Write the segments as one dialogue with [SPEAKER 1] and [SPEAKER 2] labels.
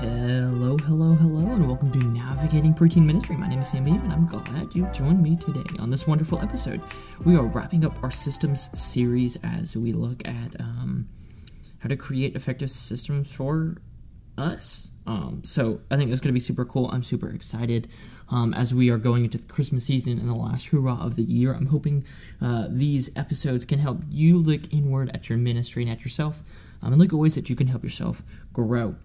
[SPEAKER 1] Hello, hello, hello, and welcome to Navigating Preteen Ministry. My name is Sam Beam, and I'm glad you joined me today on this wonderful episode. We are wrapping up our systems series as we look at um, how to create effective systems for us. Um, so I think it's going to be super cool. I'm super excited um, as we are going into the Christmas season and the last hurrah of the year. I'm hoping uh, these episodes can help you look inward at your ministry and at yourself um, and look at ways that you can help yourself grow.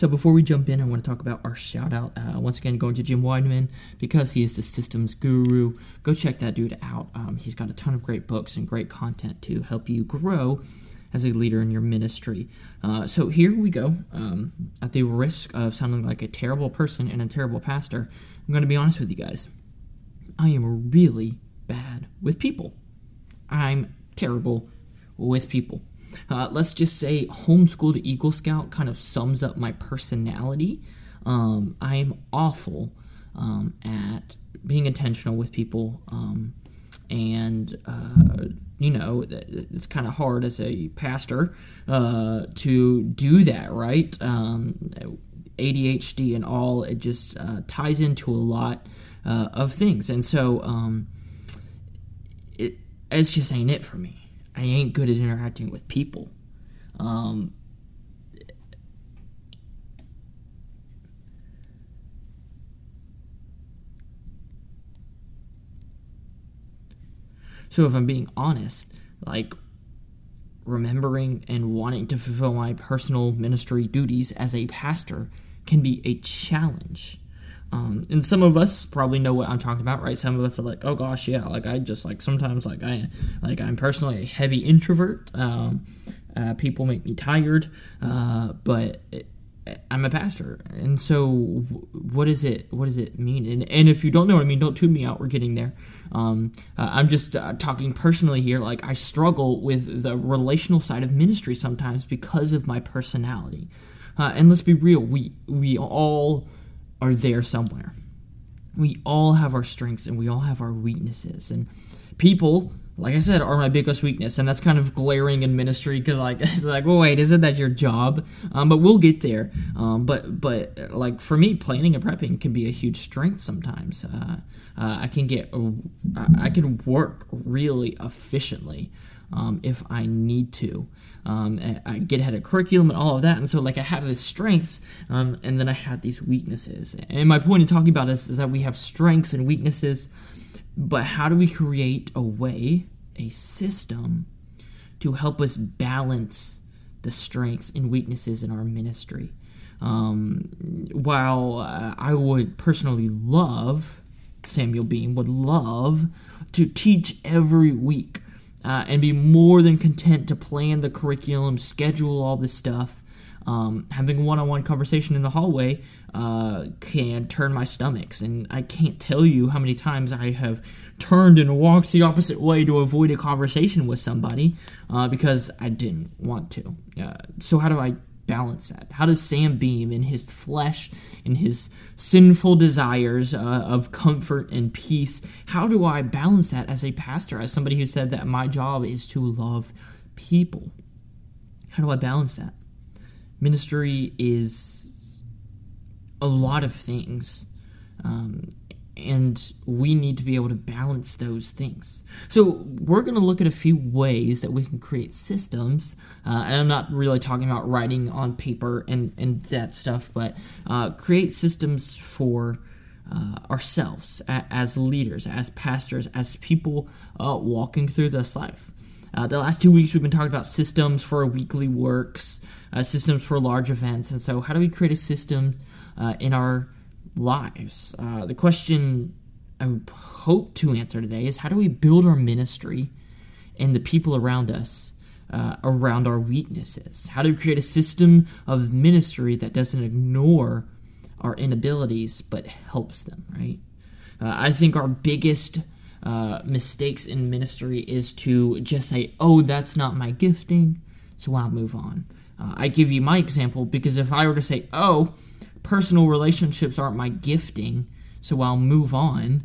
[SPEAKER 1] So before we jump in, I want to talk about our shout out. Uh, once again, going to Jim Wideman because he is the systems guru. Go check that dude out. Um, he's got a ton of great books and great content to help you grow as a leader in your ministry. Uh, so here we go. Um, at the risk of sounding like a terrible person and a terrible pastor, I'm going to be honest with you guys. I am really bad with people. I'm terrible with people. Uh, let's just say homeschooled Eagle Scout kind of sums up my personality. Um, I am awful um, at being intentional with people, um, and uh, you know it's kind of hard as a pastor uh, to do that, right? Um, ADHD and all it just uh, ties into a lot uh, of things, and so um, it it's just ain't it for me. I ain't good at interacting with people. Um, so if I'm being honest, like remembering and wanting to fulfill my personal ministry duties as a pastor can be a challenge. Um, and some of us probably know what I'm talking about, right? Some of us are like, oh gosh, yeah, like I just like sometimes like I like I'm personally a heavy introvert. Um, uh, people make me tired, uh, but it, I'm a pastor, and so what is it? What does it mean? And, and if you don't know what I mean, don't tune me out. We're getting there. Um, uh, I'm just uh, talking personally here. Like I struggle with the relational side of ministry sometimes because of my personality. Uh, and let's be real, we we all are there somewhere. We all have our strengths and we all have our weaknesses. And people, like I said, are my biggest weakness. And that's kind of glaring in ministry because, like, it's like, well, wait, isn't that your job? Um, but we'll get there. Um, but, but like, for me, planning and prepping can be a huge strength sometimes. Uh, uh, I can get, I can work really efficiently um, if I need to. Um, I get ahead of curriculum and all of that, and so like I have these strengths, um, and then I have these weaknesses. And my point in talking about this is that we have strengths and weaknesses, but how do we create a way, a system, to help us balance the strengths and weaknesses in our ministry? Um, while uh, I would personally love Samuel Beam would love to teach every week uh, and be more than content to plan the curriculum, schedule all this stuff. Um, having one-on-one conversation in the hallway uh, can turn my stomachs, and I can't tell you how many times I have turned and walked the opposite way to avoid a conversation with somebody uh, because I didn't want to. Uh, so how do I balance that? How does Sam Beam in his flesh, in his sinful desires uh, of comfort and peace, how do I balance that as a pastor, as somebody who said that my job is to love people? How do I balance that? Ministry is a lot of things. Um, and we need to be able to balance those things. So, we're going to look at a few ways that we can create systems. Uh, and I'm not really talking about writing on paper and, and that stuff, but uh, create systems for uh, ourselves as leaders, as pastors, as people uh, walking through this life. Uh, the last two weeks, we've been talking about systems for weekly works, uh, systems for large events. And so, how do we create a system in our lives. Uh, the question I hope to answer today is how do we build our ministry and the people around us uh, around our weaknesses? How do we create a system of ministry that doesn't ignore our inabilities but helps them, right? Uh, I think our biggest uh, mistakes in ministry is to just say, oh, that's not my gifting, so I'll move on. Uh, I give you my example because if I were to say, oh, personal relationships aren't my gifting, so I'll move on.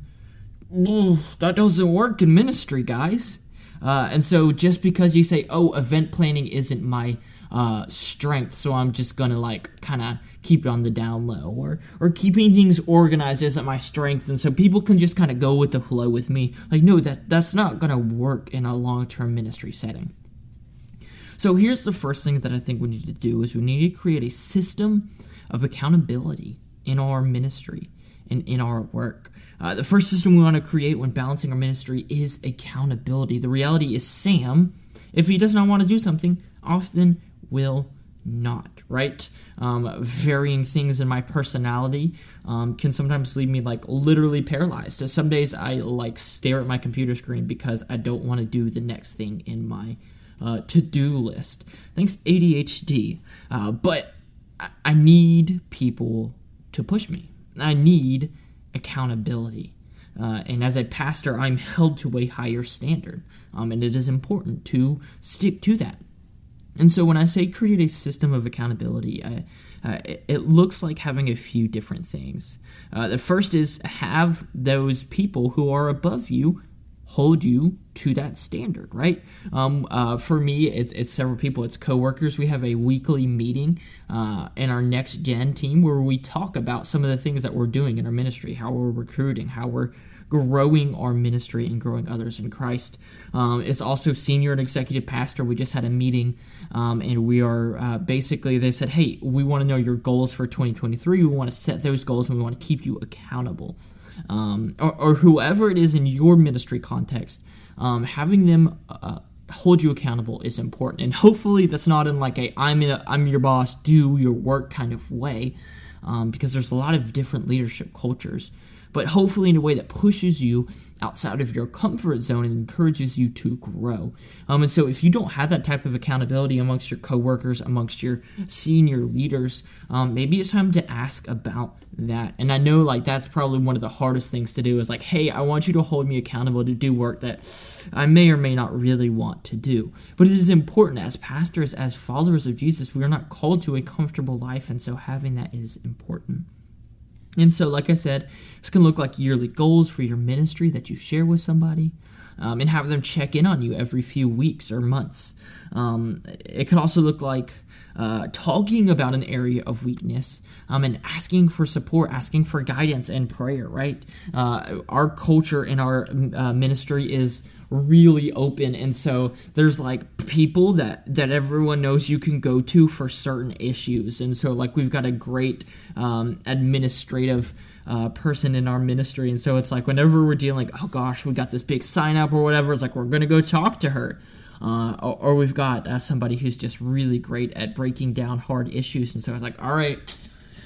[SPEAKER 1] That doesn't work in ministry, guys. Uh, and so just because you say, oh, event planning isn't my uh, strength, so I'm just gonna like kind of keep it on the down low, or or keeping things organized isn't my strength, and so people can just kind of go with the flow with me. Like, no, that that's not gonna work in a long term ministry setting. So here's the first thing that I think we need to do is we need to create a system of accountability in our ministry and in our work. Uh, the first system we want to create when balancing our ministry is accountability. The reality is, Sam, if he does not want to do something, often will not, right? Um, varying things in my personality um, can sometimes leave me like literally paralyzed. Some days I like stare at my computer screen because I don't want to do the next thing in my uh, to do list. Thanks, ADHD. Uh, but I-, need people to push me. I need accountability. Uh, and as a pastor, I'm held to a higher standard. Um, and it is important to stick to that. And so when I say create a system of accountability, I, uh, it, it, looks like having a few different things. Uh, the first is have those people who are above you hold you to that standard, right? Um, uh, for me, it's, it's several people. It's coworkers. We have a weekly meeting uh, in our next gen team where we talk about some of the things that we're doing in our ministry, how we're recruiting, how we're growing our ministry and growing others in Christ. Um, it's also senior and executive pastor. We just had a meeting, um, and we are uh, basically they said, "Hey, we want to know your goals for 2023. We want to set those goals, and we want to keep you accountable." Um, or, or, whoever it is in your ministry context, um, having them uh, hold you accountable is important. And hopefully, that's not in like a "I'm in a, I'm your boss, do your work" kind of way, um, because there's a lot of different leadership cultures but hopefully in a way that pushes you outside of your comfort zone and encourages you to grow. Um, and so if you don't have that type of accountability amongst your coworkers, amongst your senior leaders, um, maybe it's time to ask about that. And I know like that's probably one of the hardest things to do is like, hey, I want you to hold me accountable to do work that I may or may not really want to do. But it is important as pastors, as followers of Jesus, we are not called to a comfortable life, and so having that is important. And so, like I said, going to look like yearly goals for your ministry that you share with somebody um, and have them check in on you every few weeks or months. Um, it could also look like uh, talking about an area of weakness um, and asking for support, asking for guidance and prayer, right? Uh, our culture in our uh, ministry is really open and so there's like people that that everyone knows you can go to for certain issues and so like we've got a great um, administrative uh, person in our ministry and so it's like whenever we're dealing like oh gosh we got this big sign up or whatever it's like we're gonna go talk to her uh, or, or, we've got uh, somebody who's just really great at breaking down hard issues and so I was like all right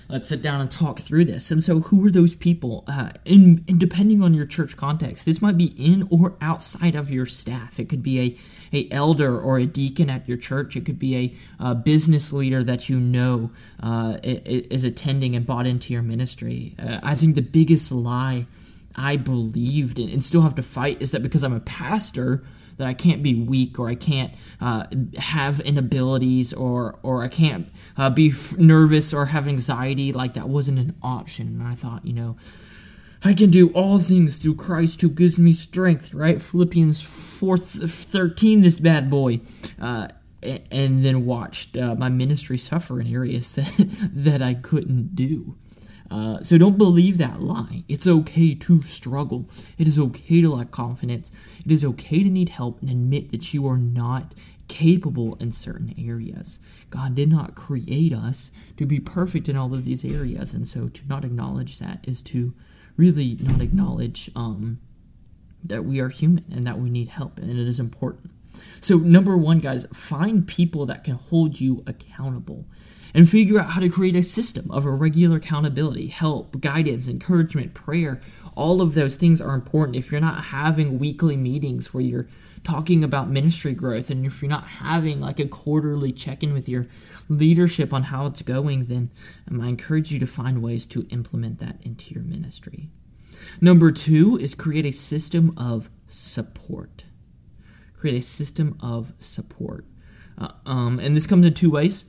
[SPEAKER 1] let's sit down and talk through this. And so, who are those people? Uh, and, and depending on your church context, this might be in or outside of your staff. It could be a, a elder or a deacon at your church. It could be a, a business leader that you know uh, is attending and bought into your ministry. Uh, I think the biggest lie I believed in and still have to fight is that because I'm a pastor, that I can't be weak or I can't uh, have inabilities or or I can't uh, be f- nervous or have anxiety. Like that wasn't an option. And I thought, you know, I can do all things through Christ who gives me strength. Right, Philippians four thirteen. This bad boy. Uh, and then watched uh, my ministry suffer in areas that, that I couldn't do. Uh, so don't believe that lie. It's okay to struggle. It is okay to lack confidence. It is okay to need help and admit that you are not capable in certain areas. God did not create us to be perfect in all of these areas, and so to not acknowledge that is to really not acknowledge um, that we are human and that we need help, and it is important. So, number one, guys, find people that can hold you accountable and figure out how to create a system of regular accountability, help, guidance, encouragement, prayer. All of those things are important. If you're not having weekly meetings where you're talking about ministry growth, and if you're not having like a quarterly check in with your leadership on how it's going, then um, I encourage you to find ways to implement that into your ministry. Number two is create a system of support. Create a system of support. Uh, um, and this comes in two ways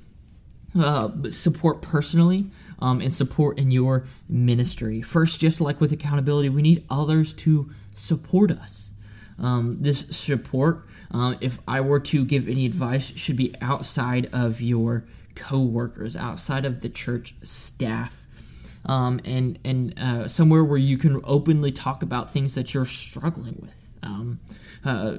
[SPEAKER 1] uh, support personally um, and support in your ministry. First, just like with accountability, we need others to support us. Um, this support, um, if I were to give any advice, should be outside of your co-workers, outside of the church staff. Um, and and uh, somewhere where you can openly talk about things that you're struggling with. Um, uh,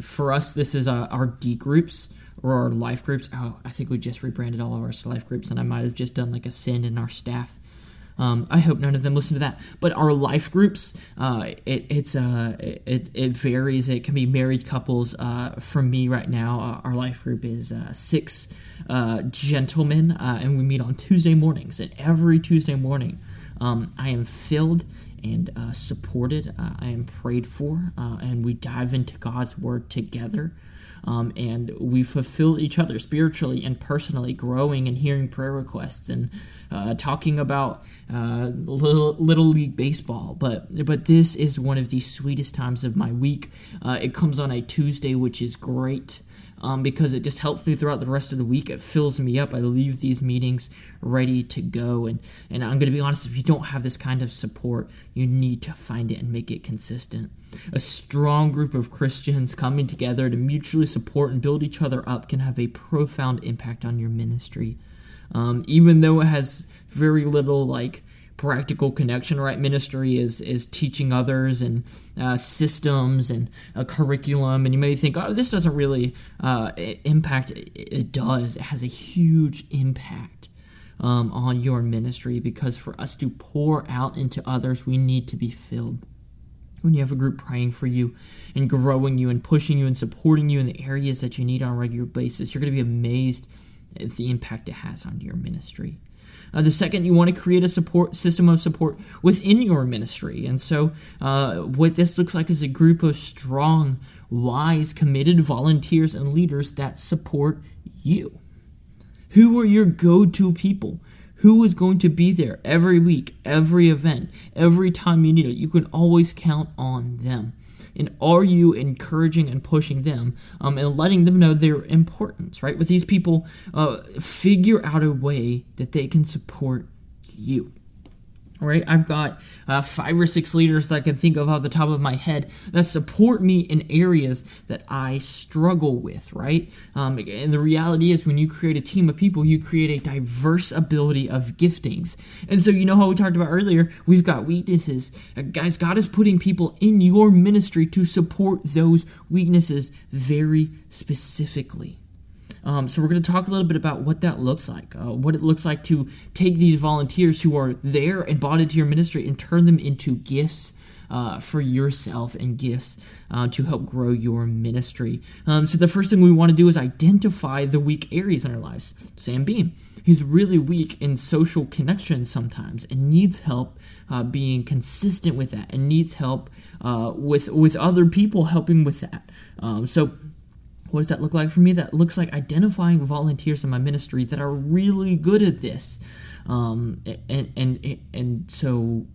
[SPEAKER 1] for us, this is uh, our D groups or our life groups. Oh, I think we just rebranded all of our life groups, and I might have just done like a sin in our staff. Um, I hope none of them listen to that. But our life groups, uh, it, it's uh, it, it varies. It can be married couples. Uh, for me right now, uh, our life group is uh, six uh, gentlemen, and we meet on Tuesday mornings. And every Tuesday morning, um, I am filled and supported. I am prayed for, and we dive into God's word together um, and we fulfill each other spiritually and personally, growing and hearing prayer requests and uh, talking about uh, little, little league baseball. But but this is one of the sweetest times of my week. Uh, it comes on a Tuesday, which is great um, because it just helps me throughout the rest of the week. It fills me up. I leave these meetings ready to go. And, and I'm going to be honest, if you don't have this kind of support, you need to find it and make it consistent. A strong group of Christians coming together to mutually support and build each other up can have a profound impact on your ministry. Um, even though it has very little like practical connection right? Ministry is is teaching others and uh, systems and a curriculum. And you may think oh this doesn't really uh, impact. It does. It has a huge impact um, on your ministry because for us to pour out into others we need to be filled. When you have a group praying for you and growing you and pushing you and supporting you in the areas that you need on a regular basis you're going to be amazed at the impact it has on your ministry uh, the second, you want to create a support system of support within your ministry. And so, uh, what this looks like is a group of strong, wise, committed volunteers and leaders that support you. Who are your go to people? Who is going to be there every week, every event, every time you need it? You can always count on them. And are you encouraging and pushing them um, and letting them know their importance, right? With these people, uh, figure out a way that they can support you right? I've got uh, five or six leaders that I can think of off the top of my head that support me in areas that I struggle with, right? Um, and the reality is, when you create a team of people, you create a diverse ability of giftings. And so, you know how we talked about earlier, we've got weaknesses. Uh, guys, God is putting people in your ministry to support those weaknesses very specifically. Um, so we're going to talk a little bit about what that looks like, uh, what it looks like to take these volunteers who are there and bought into your ministry and turn them into gifts. Uh, for yourself and gifts uh, to help grow your ministry. Um, so, the first thing we want to do is identify the weak areas in our lives. Sam Beam, he's really weak in social connections sometimes and needs help uh, being consistent with that and needs help uh, with, with other people helping with that. Um, so, what does that look like for me? That looks like identifying volunteers in my ministry that are really good at this. Um, and, and, and so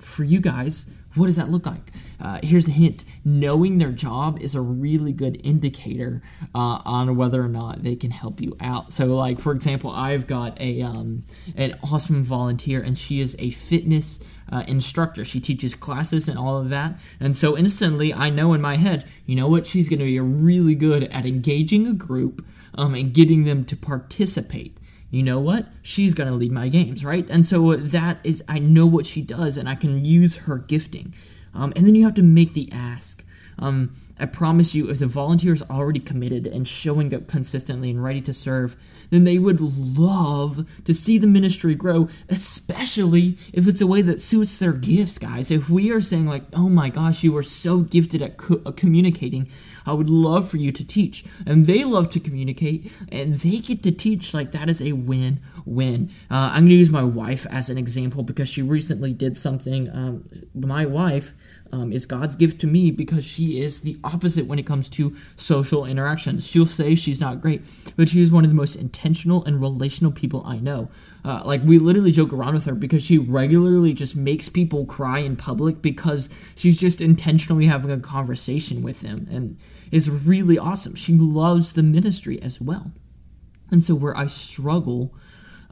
[SPEAKER 1] for you guys, what does that look like? Uh, here's the hint knowing their job is a really good indicator uh, on whether or not they can help you out. So, like, for example, I've got a um, an awesome volunteer, and she is a fitness uh, instructor. She teaches classes and all of that. And so instantly, I know in my head, you know what? She's going to be really good at engaging a group um, and getting them to participate. You know what? She's going to lead my games, right? And so that is, I know what she does and I can use her gifting. Um, and then you have to make the ask. Um, I promise you, if the volunteers already committed and showing up consistently and ready to serve, then they would love to see the ministry grow, especially if it's a way that suits their gifts, guys. If we are saying, like, oh my gosh, you are so gifted at co- communicating, I would love for you to teach. And they love to communicate, and they get to teach. Like, that is a win win. Uh, I'm going to use my wife as an example because she recently did something. Um, my wife um, is God's gift to me because she is the opposite when it comes to social interactions. She'll say she's not great, but she is one of the most intentional and relational people I know. Uh, like, we literally joke around with her because she regularly just makes people cry in public because she's just intentionally having a conversation with them and is really awesome. She loves the ministry as well. And so, where I struggle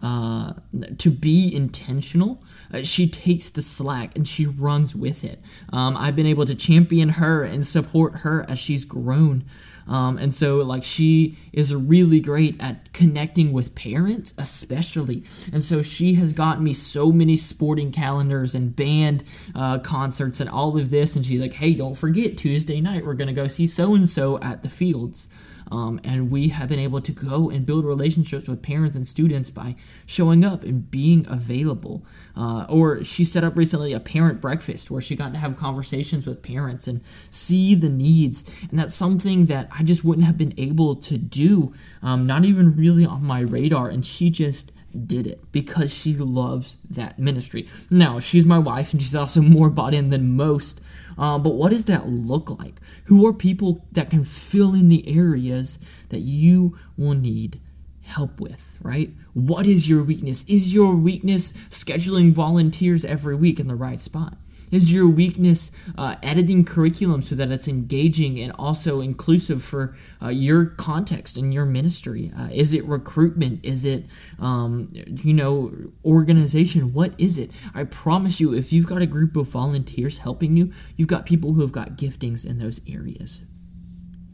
[SPEAKER 1] uh, to be intentional, uh, she takes the slack and she runs with it. Um, I've been able to champion her and support her as she's grown. Um, and so, like, she is really great at connecting with parents, especially. And so, she has gotten me so many sporting calendars and band uh, concerts and all of this. And she's like, hey, don't forget, Tuesday night, we're going to go see so and so at the fields. Um, and we have been able to go and build relationships with parents and students by showing up and being available. Uh, or she set up recently a parent breakfast where she got to have conversations with parents and see the needs. And that's something that I just wouldn't have been able to do, um, not even really on my radar. And she just did it because she loves that ministry. Now, she's my wife and she's also more bought in than most. Uh, but what does that look like? Who are people that can fill in the areas that you will need help with, right? What is your weakness? Is your weakness scheduling volunteers every week in the right spot? Is your weakness uh, editing curriculum so that it's engaging and also inclusive for uh, your context and your ministry? Uh, is it recruitment? Is it, um, you know, organization? What is it? I promise you, if you've got a group of volunteers helping you, you've got people who have got giftings in those areas.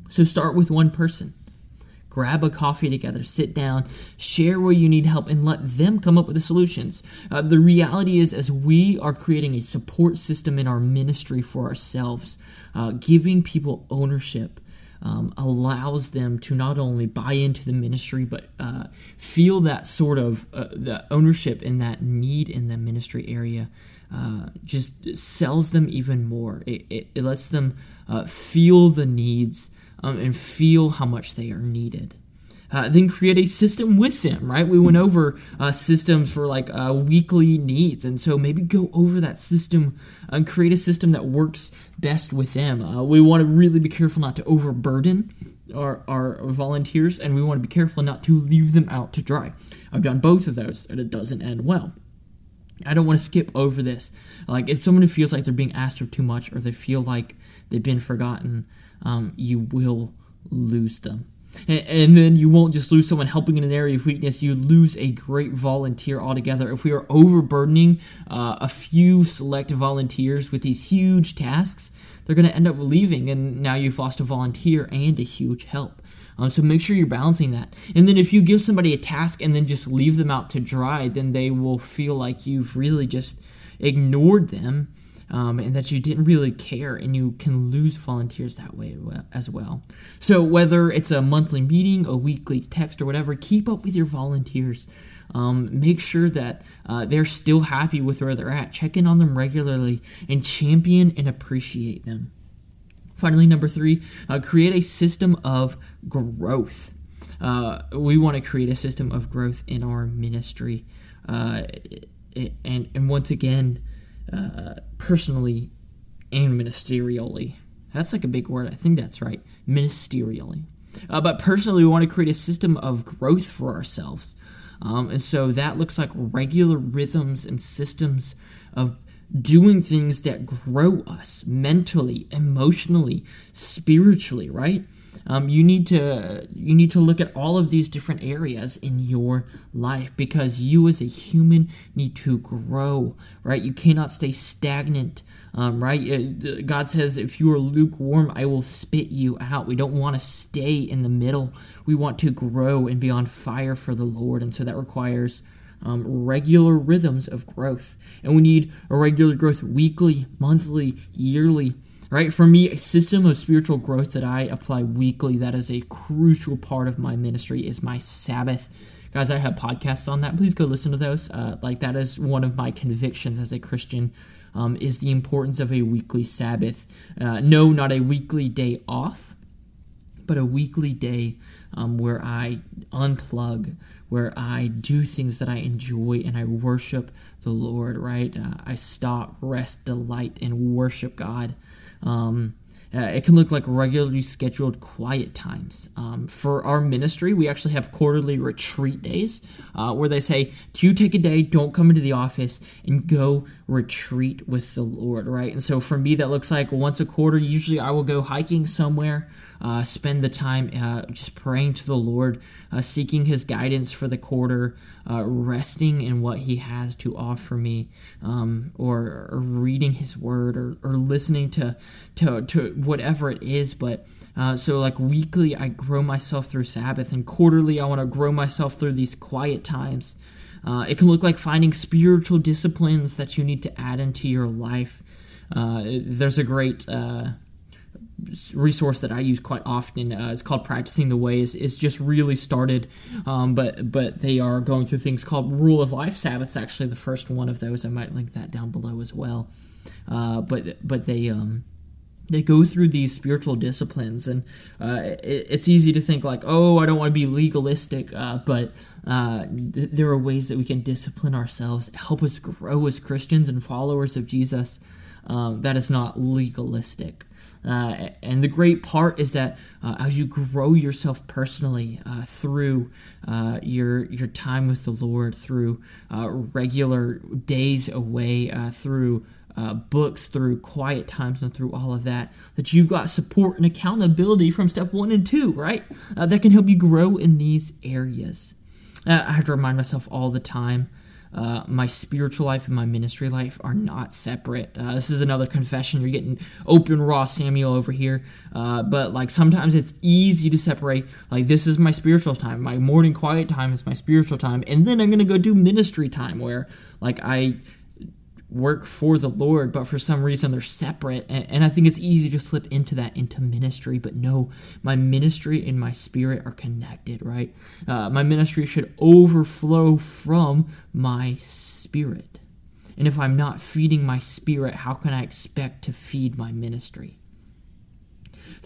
[SPEAKER 1] So start with one person grab a coffee together, sit down, share where you need help, and let them come up with the solutions. Uh, the reality is, as we are creating a support system in our ministry for ourselves, uh, giving people ownership. Um, allows them to not only buy into the ministry but uh, feel that sort of uh, the ownership and that need in the ministry area uh, just sells them even more it, it, it lets them uh, feel the needs um, and feel how much they are needed. Uh, then create a system with them, right? We went over uh, systems for like uh, weekly needs, and so maybe go over that system and create a system that works best with them. Uh, we want to really be careful not to overburden our, our volunteers, and we want to be careful not to leave them out to dry. I've done both of those, and it doesn't end well. I don't want to skip over this. Like, if somebody feels like they're being asked for too much, or they feel like they've been forgotten, um, you will lose them. And, then you won't just lose someone helping in an area of weakness, you lose a great volunteer altogether. If we are overburdening uh, a few select volunteers with these huge tasks, they're going to end up leaving, and now you've lost a volunteer and a huge help. Um, so make sure you're balancing that. And then if you give somebody a task and then just leave them out to dry, then they will feel like you've really just ignored them um, and that you didn't really care, and you can lose volunteers that way as well. So, whether it's a monthly meeting, a weekly text, or whatever, keep up with your volunteers. Um, make sure that uh, they're still happy with where they're at. Check in on them regularly and champion and appreciate them. Finally, number three, uh, create a system of growth. Uh, we want to create a system of growth in our ministry. Uh, and, and once again, uh, personally and ministerially. That's like a big word. I think that's right. Ministerially. Uh, but personally, we want to create a system of growth for ourselves. Um, and so that looks like regular rhythms and systems of doing things that grow us mentally, emotionally, spiritually, right? Um, you need to you need to look at all of these different areas in your life because you as a human need to grow right? You cannot stay stagnant um, right? Uh, god says if you are lukewarm i will spit you out. We don't want to stay in the middle. We want to grow and be on fire for the lord and so that requires um, regular rhythms of growth. And we need a regular growth weekly monthly yearly right? For me, a system of spiritual growth that I apply weekly that is a crucial part of my ministry is my Sabbath. Guys, I have podcasts on that. Please go listen to those. Uh, like that is one of my convictions as a Christian. Um, is the importance of a weekly Sabbath. Uh, no, not a weekly day off, but a weekly day um, where I unplug, where I do things that I enjoy and I worship the Lord, right? Uh, I stop, rest, delight, and worship God. Um, uh, it can look like regularly scheduled quiet times. Um, for our ministry, we actually have quarterly retreat days uh, where they say, Do you take a day, don't come into the office, and go retreat with the Lord, right? And so for me, that looks like once a quarter, usually I will go hiking somewhere uh, spend the time uh, just praying to the Lord, uh, seeking His guidance for the quarter, uh, resting in what He has to offer me, um, or, or, reading His Word, or, or listening to, to, to whatever it is. But uh, so, like weekly, I grow myself through Sabbath, and quarterly, I want to grow myself through these quiet times. Uh, it can look like finding spiritual disciplines that you need to add into your life. Uh, there's a great uh, resource that I use quite often. Uh, it's called Practicing the Ways. It's just really started, um, but but they are going through things called Rule of Life Sabbath's actually the first one of those. I might link that down below as well. Uh, but but they um, they go through these spiritual disciplines and uh, it, it's easy to think like oh i don't want to be legalistic uh, but uh, th- there are ways that we can discipline ourselves help us grow as christians and followers of jesus um, that is not legalistic uh, and the great part is that uh, as you grow yourself personally uh, through your your time with the lord through regular days away through uh, books, through quiet times, and through all of that, that you've got support and accountability from step one and two, right? Uh, that can help you grow in these areas. Uh, I have to remind myself all the time. Uh, my spiritual life and my ministry life are not separate. Uh, this is another confession. You're getting open, raw Samuel over here. Uh, but like sometimes it's easy to separate. Like this is my spiritual time. My morning quiet time is my spiritual time, and then I'm gonna go do ministry time where like I work for the Lord, but for some reason they're separate. And, and, I think it's easy to slip into that, into ministry. But no, my ministry and my spirit are connected, right? Uh, my ministry should overflow from my spirit. And if I'm not feeding my spirit, how can I expect to feed my ministry?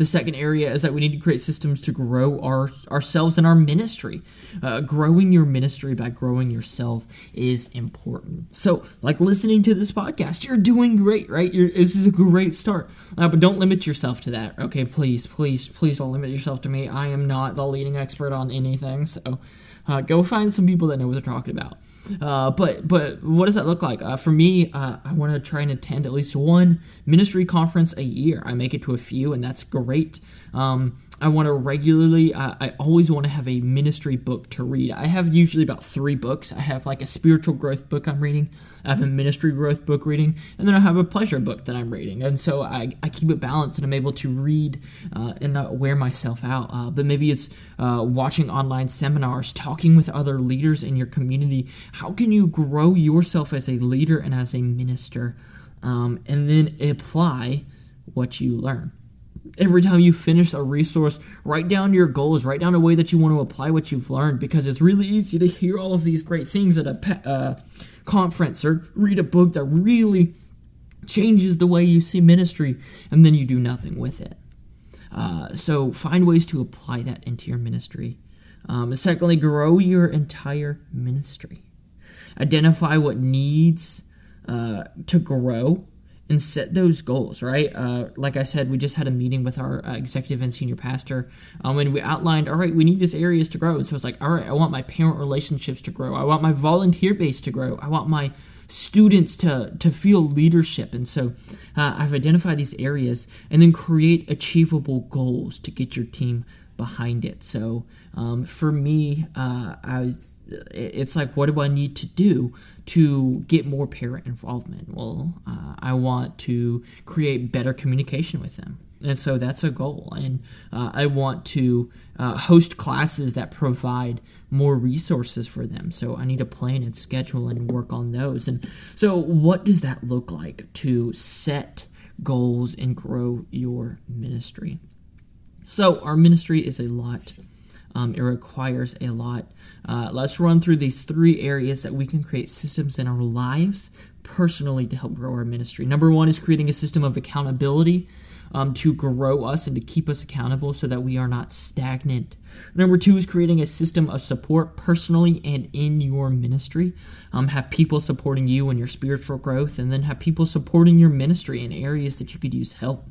[SPEAKER 1] The second area is that we need to create systems to grow our ourselves and our ministry. Uh, growing your ministry by growing yourself is important. So, like listening to this podcast, you're doing great, right? You're, this is a great start. Uh, but don't limit yourself to that, okay? Please, please, please don't limit yourself to me. I am not the leading expert on anything, so uh, go find some people that know what they're talking about. Uh, but but what does that look like? Uh, for me, uh, I want to try and attend at least one ministry conference a year. I make it to a few, and that's great. Um, I want to regularly, uh, I always want to have a ministry book to read. I have usually about three books. I have like a spiritual growth book I'm reading, I have a ministry growth book reading, and then I have a pleasure book that I'm reading. And so I, I keep it balanced and I'm able to read uh, and not wear myself out. Uh, but maybe it's uh, watching online seminars, talking with other leaders in your community. How can you grow yourself as a leader and as a minister? Um, and then apply what you learn every time you finish a resource, write down your goals, write down a way that you want to apply what you've learned because it's really easy to hear all of these great things at a uh, conference or read a book that really changes the way you see ministry and then you do nothing with it. Uh, so find ways to apply that into your ministry. Um, secondly, grow your entire ministry. Identify what needs uh, to grow and set those goals, right? Uh, like I said, we just had a meeting with our uh, executive and senior pastor, um, and we outlined, all right, we need these areas to grow. And so it's like, all right, I want my parent relationships to grow. I want my volunteer base to grow. I want my students to to feel leadership. And so uh, I've identified these areas, and then create achievable goals to get your team behind it. So um, for me, uh, I was it's like what do i need to do to get more parent involvement? Well uh, i want to create better communication with them. And so that's a goal. And uh, i want to uh, host classes that provide more resources for them. So i need to plan and schedule and work on those. And so what does that look like to set goals and grow your ministry? So our ministry is a lot um, it requires a lot. Uh, let's run through these three areas that we can create systems in our lives personally to help grow our ministry. Number one is creating a system of accountability um, to grow us and to keep us accountable so that we are not stagnant. Number two is creating a system of support personally and in your ministry. Um, have people supporting you in your spiritual growth, and then have people supporting your ministry in areas that you could use help.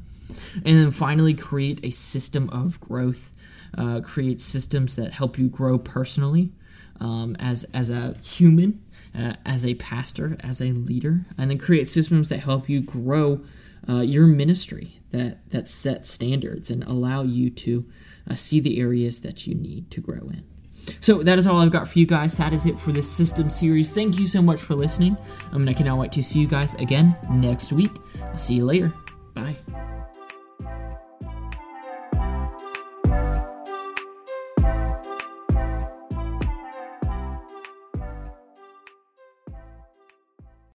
[SPEAKER 1] And then finally, create a system of growth uh, create systems that help you grow personally um, as, as a human, uh, as a pastor, as a leader, and then create systems that help you grow uh, your ministry that that set standards and allow you to uh, see the areas that you need to grow in. So that is all I've got for you guys. That is it for this system series. Thank you so much for listening. I mean, I cannot wait to see you guys again next week. I'll see you later. Bye.